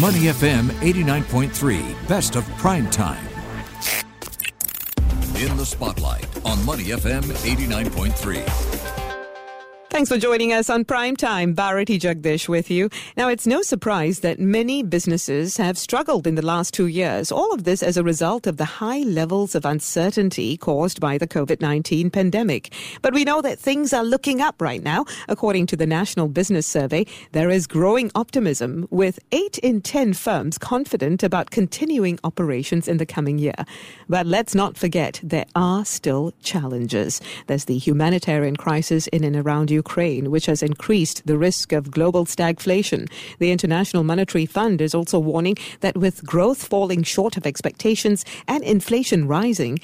Money FM 89.3, best of prime time. In the spotlight on Money FM 89.3. Thanks for joining us on Prime Time. Bharati Jagdish with you. Now, it's no surprise that many businesses have struggled in the last two years. All of this as a result of the high levels of uncertainty caused by the COVID 19 pandemic. But we know that things are looking up right now. According to the National Business Survey, there is growing optimism with 8 in 10 firms confident about continuing operations in the coming year. But let's not forget, there are still challenges. There's the humanitarian crisis in and around Ukraine Ukraine, which has increased the risk of global stagflation. The International Monetary Fund is also warning that with growth falling short of expectations and inflation rising,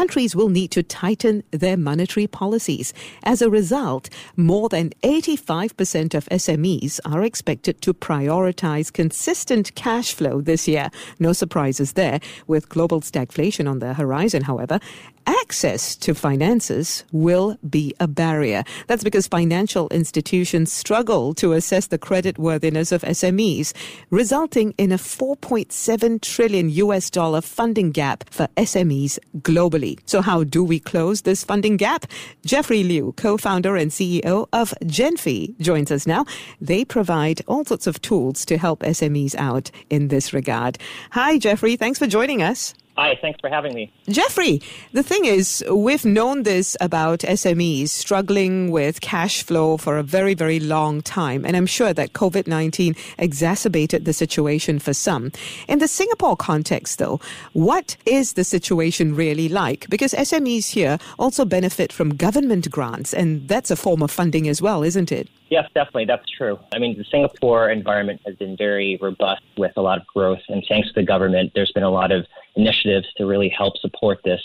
countries will need to tighten their monetary policies. As a result, more than 85% of SMEs are expected to prioritize consistent cash flow this year. No surprises there. With global stagflation on the horizon, however, access to finances will be a barrier. That's because financial institutions struggle to assess the credit worthiness of SMEs, resulting in a 4.7 trillion US dollar funding gap for SMEs globally. So how do we close this funding gap? Jeffrey Liu, co-founder and CEO of Jenfi, joins us now. They provide all sorts of tools to help SMEs out in this regard. Hi, Jeffrey. Thanks for joining us. Hi, thanks for having me. Jeffrey, the thing is, we've known this about SMEs struggling with cash flow for a very, very long time. And I'm sure that COVID 19 exacerbated the situation for some. In the Singapore context, though, what is the situation really like? Because SMEs here also benefit from government grants, and that's a form of funding as well, isn't it? Yes, definitely. That's true. I mean, the Singapore environment has been very robust with a lot of growth, and thanks to the government, there's been a lot of initiatives to really help support this.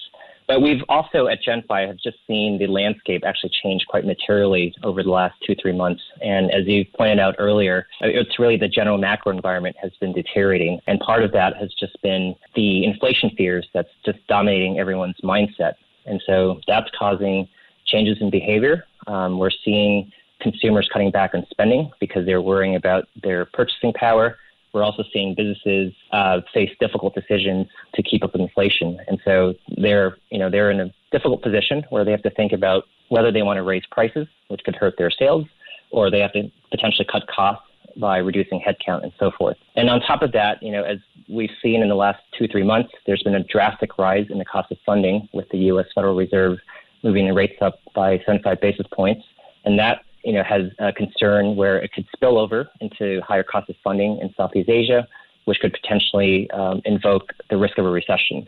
But we've also at Jenfi have just seen the landscape actually change quite materially over the last two, three months. And as you pointed out earlier, it's really the general macro environment has been deteriorating. And part of that has just been the inflation fears that's just dominating everyone's mindset. And so that's causing changes in behavior. Um, we're seeing consumers cutting back on spending because they're worrying about their purchasing power. We're also seeing businesses uh, face difficult decisions to keep up with inflation, and so they're you know they're in a difficult position where they have to think about whether they want to raise prices, which could hurt their sales, or they have to potentially cut costs by reducing headcount and so forth. And on top of that, you know, as we've seen in the last two three months, there's been a drastic rise in the cost of funding with the U.S. Federal Reserve moving the rates up by 75 basis points, and that you know, has a concern where it could spill over into higher cost of funding in Southeast Asia, which could potentially um, invoke the risk of a recession.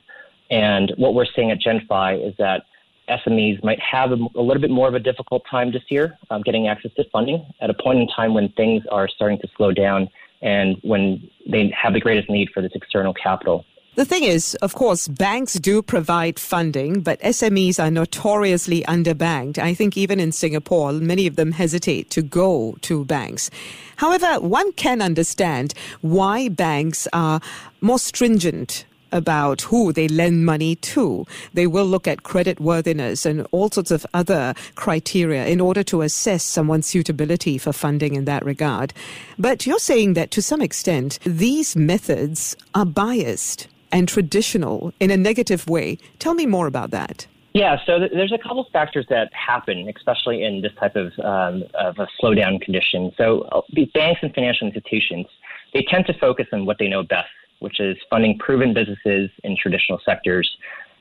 And what we're seeing at Jenfi is that SMEs might have a, a little bit more of a difficult time this year um, getting access to funding at a point in time when things are starting to slow down and when they have the greatest need for this external capital. The thing is, of course, banks do provide funding, but SMEs are notoriously underbanked. I think even in Singapore, many of them hesitate to go to banks. However, one can understand why banks are more stringent about who they lend money to. They will look at credit worthiness and all sorts of other criteria in order to assess someone's suitability for funding in that regard. But you're saying that to some extent, these methods are biased and traditional in a negative way. Tell me more about that. Yeah, so th- there's a couple factors that happen, especially in this type of, um, of a slowdown condition. So uh, banks and financial institutions, they tend to focus on what they know best, which is funding proven businesses in traditional sectors.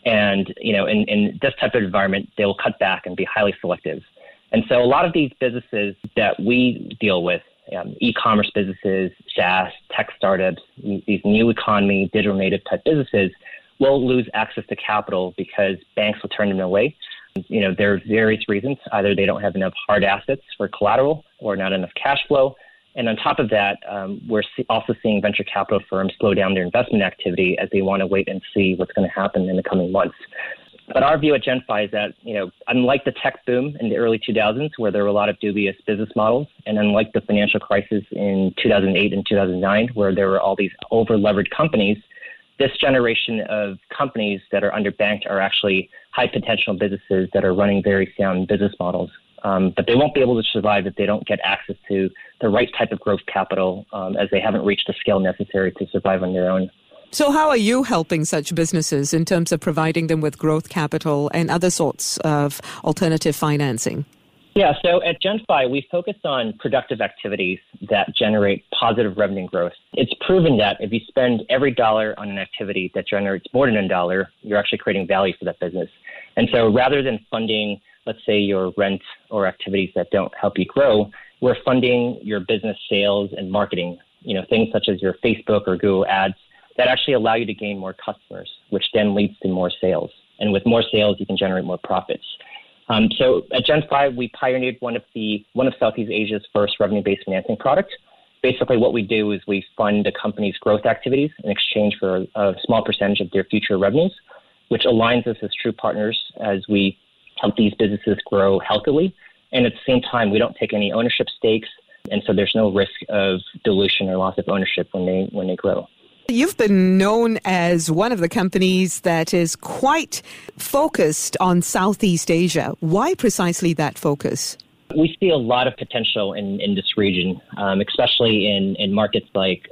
And, you know, in, in this type of environment, they will cut back and be highly selective. And so a lot of these businesses that we deal with, um, e-commerce businesses, SaaS, tech startups, these new economy, digital native type businesses will lose access to capital because banks will turn them away. You know, there are various reasons. Either they don't have enough hard assets for collateral or not enough cash flow. And on top of that, um, we're also seeing venture capital firms slow down their investment activity as they want to wait and see what's going to happen in the coming months. But our view at Jenfi is that, you know, unlike the tech boom in the early 2000s, where there were a lot of dubious business models, and unlike the financial crisis in 2008 and 2009, where there were all these over leveraged companies, this generation of companies that are underbanked are actually high potential businesses that are running very sound business models. um, but they won't be able to survive if they don't get access to the right type of growth capital, um, as they haven't reached the scale necessary to survive on their own. So, how are you helping such businesses in terms of providing them with growth capital and other sorts of alternative financing? Yeah, so at Jenfi, we focus on productive activities that generate positive revenue growth. It's proven that if you spend every dollar on an activity that generates more than a dollar, you're actually creating value for that business. And so rather than funding, let's say, your rent or activities that don't help you grow, we're funding your business sales and marketing, you know, things such as your Facebook or Google ads that actually allow you to gain more customers, which then leads to more sales. And with more sales, you can generate more profits. Um, so at Jenfi, we pioneered one of the one of Southeast Asia's first revenue-based financing products. Basically, what we do is we fund a company's growth activities in exchange for a small percentage of their future revenues, which aligns us as true partners as we help these businesses grow healthily. And at the same time, we don't take any ownership stakes, and so there's no risk of dilution or loss of ownership when they when they grow. You've been known as one of the companies that is quite focused on Southeast Asia. Why precisely that focus? We see a lot of potential in, in this region, um, especially in, in markets like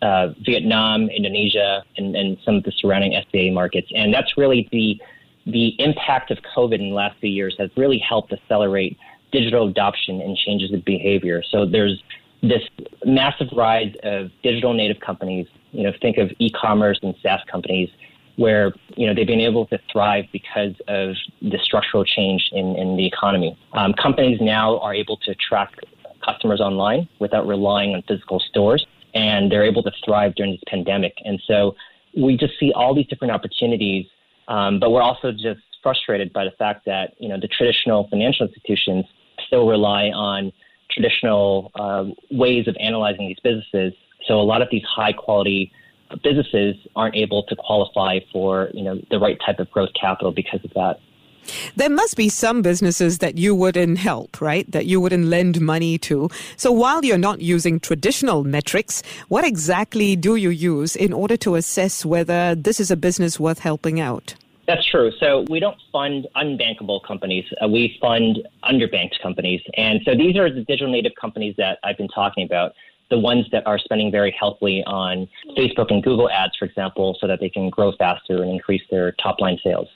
uh, uh Vietnam, Indonesia, and, and some of the surrounding SBA markets. And that's really the, the impact of COVID in the last few years has really helped accelerate digital adoption and changes of behavior. So there's this massive rise of digital native companies you know, think of e-commerce and SaaS companies where you know they've been able to thrive because of the structural change in, in the economy. Um, companies now are able to track customers online without relying on physical stores, and they're able to thrive during this pandemic. And so we just see all these different opportunities, um, but we're also just frustrated by the fact that you know the traditional financial institutions still rely on traditional uh, ways of analyzing these businesses so a lot of these high quality businesses aren't able to qualify for you know the right type of growth capital because of that. There must be some businesses that you wouldn't help, right? That you wouldn't lend money to. So while you're not using traditional metrics, what exactly do you use in order to assess whether this is a business worth helping out? That's true. So we don't fund unbankable companies. Uh, we fund underbanked companies. And so these are the digital native companies that I've been talking about the ones that are spending very healthily on Facebook and Google ads, for example, so that they can grow faster and increase their top line sales.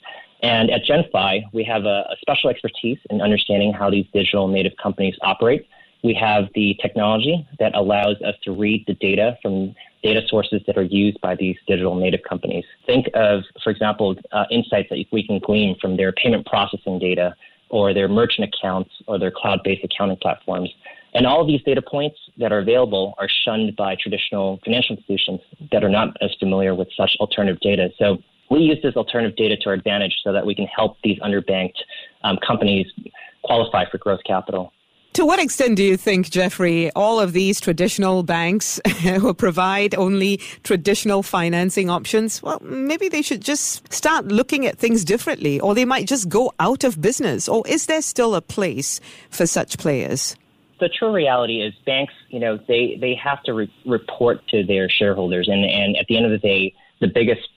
And at Jenfi, we have a, a special expertise in understanding how these digital native companies operate. We have the technology that allows us to read the data from data sources that are used by these digital native companies. Think of, for example, uh, insights that we can glean from their payment processing data or their merchant accounts or their cloud based accounting platforms. And all of these data points that are available are shunned by traditional financial institutions that are not as familiar with such alternative data. So we use this alternative data to our advantage so that we can help these underbanked um, companies qualify for growth capital. To what extent do you think, Jeffrey, all of these traditional banks who provide only traditional financing options, well, maybe they should just start looking at things differently, or they might just go out of business? Or is there still a place for such players? The true reality is banks, you know, they, they have to re- report to their shareholders. And, and at the end of the day, the biggest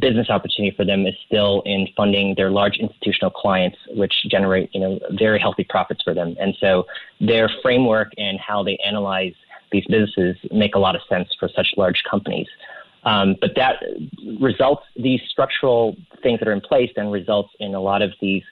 business opportunity for them is still in funding their large institutional clients, which generate, you know, very healthy profits for them. And so their framework and how they analyze these businesses make a lot of sense for such large companies. Um, but that results, these structural things that are in place then results in a lot of these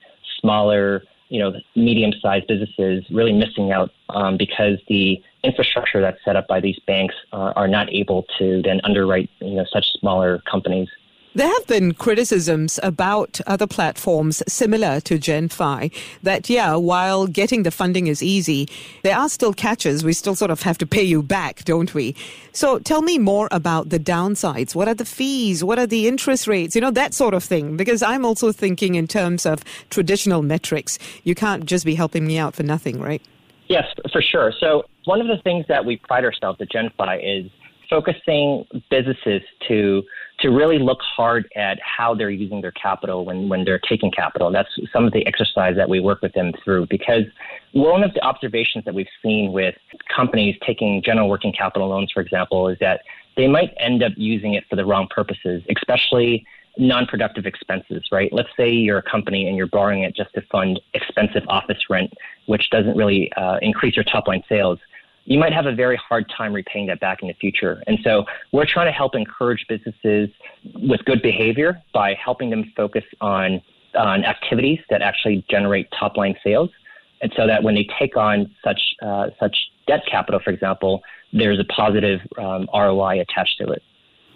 smaller you know, medium-sized businesses really missing out um, because the infrastructure that's set up by these banks uh, are not able to then underwrite, you know, such smaller companies. There have been criticisms about other platforms similar to Jenfi that, yeah, while getting the funding is easy, there are still catches. We still sort of have to pay you back, don't we? So tell me more about the downsides. What are the fees? What are the interest rates? You know, that sort of thing. Because I'm also thinking in terms of traditional metrics. You can't just be helping me out for nothing, right? Yes, for sure. So one of the things that we pride ourselves at Jenfi is focusing businesses to to really look hard at how they're using their capital when, when they're taking capital. That's some of the exercise that we work with them through because one of the observations that we've seen with companies taking general working capital loans, for example, is that they might end up using it for the wrong purposes, especially non-productive expenses, right? Let's say you're a company and you're borrowing it just to fund expensive office rent, which doesn't really uh, increase your top line sales. You might have a very hard time repaying that back in the future. And so we're trying to help encourage businesses with good behavior by helping them focus on on activities that actually generate top line sales. And so that when they take on such uh, such debt capital, for example, there's a positive um, ROI attached to it.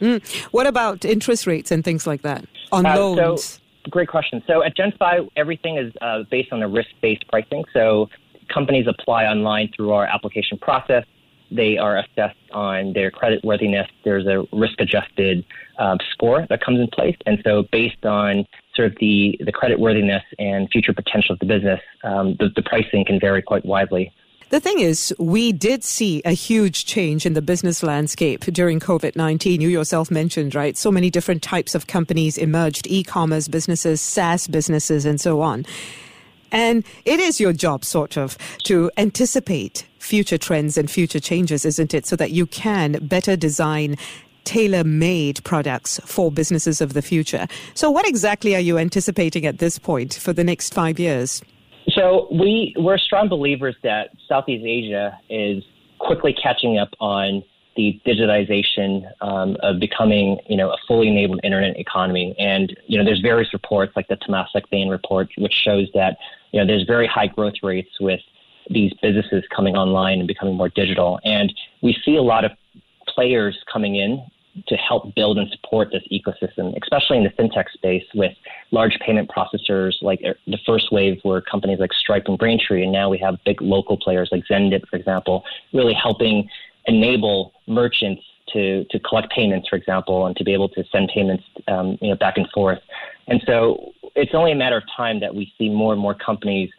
Mm. What about interest rates and things like that on uh, loans? So, great question. So at Jenfi, everything is uh, based on a risk-based pricing. So companies apply online through our application process. They are assessed on their credit worthiness. There's a risk-adjusted uh, score that comes in place, and so based on sort of the the credit worthiness and future potential of the business, um, the, the pricing can vary quite widely. The thing is, we did see a huge change in the business landscape during COVID 19. You yourself mentioned, right? So many different types of companies emerged e commerce businesses, SaaS businesses, and so on. And it is your job, sort of, to anticipate future trends and future changes, isn't it? So that you can better design tailor made products for businesses of the future. So, what exactly are you anticipating at this point for the next five years? So we we're strong believers that Southeast Asia is quickly catching up on the digitization um, of becoming, you know, a fully enabled internet economy. And you know, there's various reports like the Temasek Bain report, which shows that you know there's very high growth rates with these businesses coming online and becoming more digital. And we see a lot of players coming in to help build and support this ecosystem, especially in the fintech space with large payment processors like the first wave were companies like Stripe and Braintree, and now we have big local players like Xendit, for example, really helping enable merchants to, to collect payments, for example, and to be able to send payments um, you know, back and forth. And so it's only a matter of time that we see more and more companies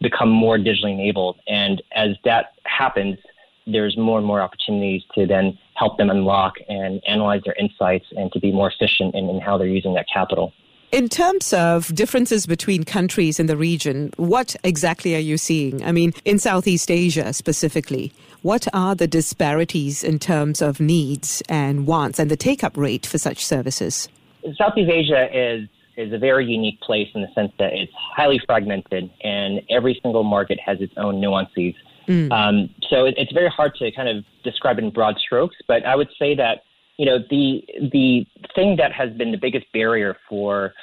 become more digitally enabled. And as that happens, there's more and more opportunities to then help them unlock and analyze their insights and to be more efficient in, in how they're using that capital. In terms of differences between countries in the region, what exactly are you seeing? I mean, in Southeast Asia specifically, what are the disparities in terms of needs and wants and the take up rate for such services? Southeast Asia is is a very unique place in the sense that it's highly fragmented and every single market has its own nuances. Mm. Um, so it, it's very hard to kind of describe in broad strokes, but I would say that you know the the thing that has been the biggest barrier for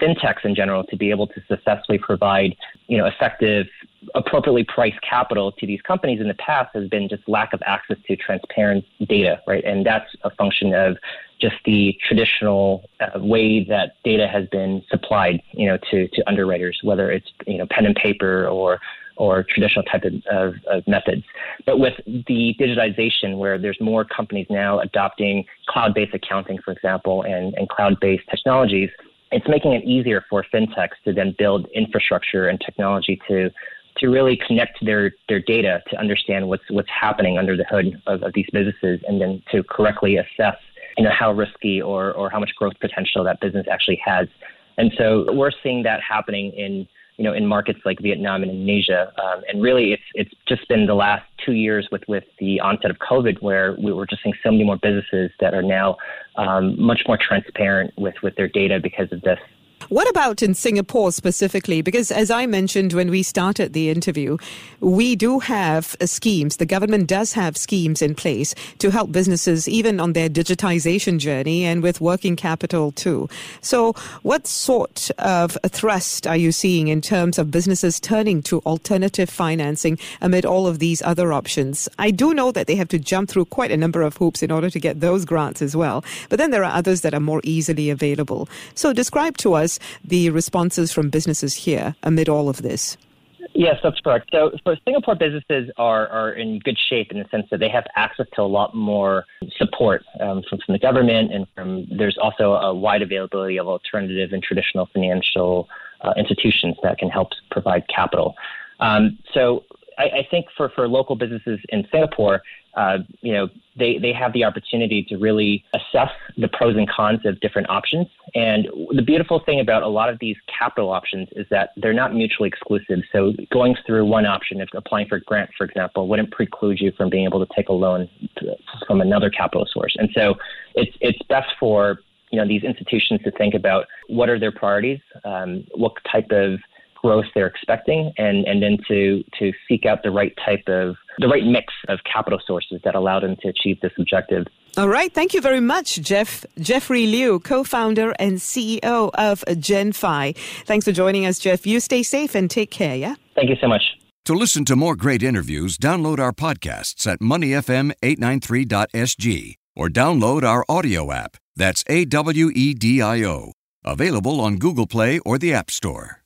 fintechs in general to be able to successfully provide you know effective appropriately priced capital to these companies in the past has been just lack of access to transparent data right? And that's a function of just the traditional uh, way that data has been supplied you know to to underwriters whether it's you know pen and paper or or traditional type of, of, methods. But with the digitization, where there's more companies now adopting cloud-based accounting, for example, and, and cloud-based technologies, it's making it easier for fintechs to then build infrastructure and technology to to really connect their their data to understand what's what's happening under the hood of, of these businesses, and then to correctly assess you know how risky or or how much growth potential that business actually has. And so we're seeing that happening in you know, in markets like Vietnam and Indonesia. Um, and really, it's it's just been the last two years with with the onset of COVID, where we were just seeing so many more businesses that are now um, much more transparent with with their data because of this. What about in Singapore specifically? Because as I mentioned when we started the interview, we do have uh, schemes. The government does have schemes in place to help businesses even on their digitization journey and with working capital too. So what sort of thrust are you seeing in terms of businesses turning to alternative financing amid all of these other options? I do know that they have to jump through quite a number of hoops in order to get those grants as well. But then there are others that are more easily available. So describe to us the responses from businesses here amid all of this? Yes, that's correct. So, so Singapore businesses are, are in good shape in the sense that they have access to a lot more support um, from, from the government, and from there's also a wide availability of alternative and traditional financial uh, institutions that can help provide capital. Um, so, I, I think for, for local businesses in Singapore, uh, you know, they, they have the opportunity to really assess the pros and cons of different options. And the beautiful thing about a lot of these capital options is that they're not mutually exclusive. So going through one option, if applying for a grant, for example, wouldn't preclude you from being able to take a loan from another capital source. And so it's, it's best for you know these institutions to think about what are their priorities, um, what type of growth they're expecting, and and then to to seek out the right type of the right mix of capital sources that allow them to achieve this objective. All right. Thank you very much, Jeff. Jeffrey Liu, co-founder and CEO of Jenfi. Thanks for joining us, Jeff. You stay safe and take care, yeah? Thank you so much. To listen to more great interviews, download our podcasts at moneyfm893.sg or download our audio app. That's A W E D I O. Available on Google Play or the App Store.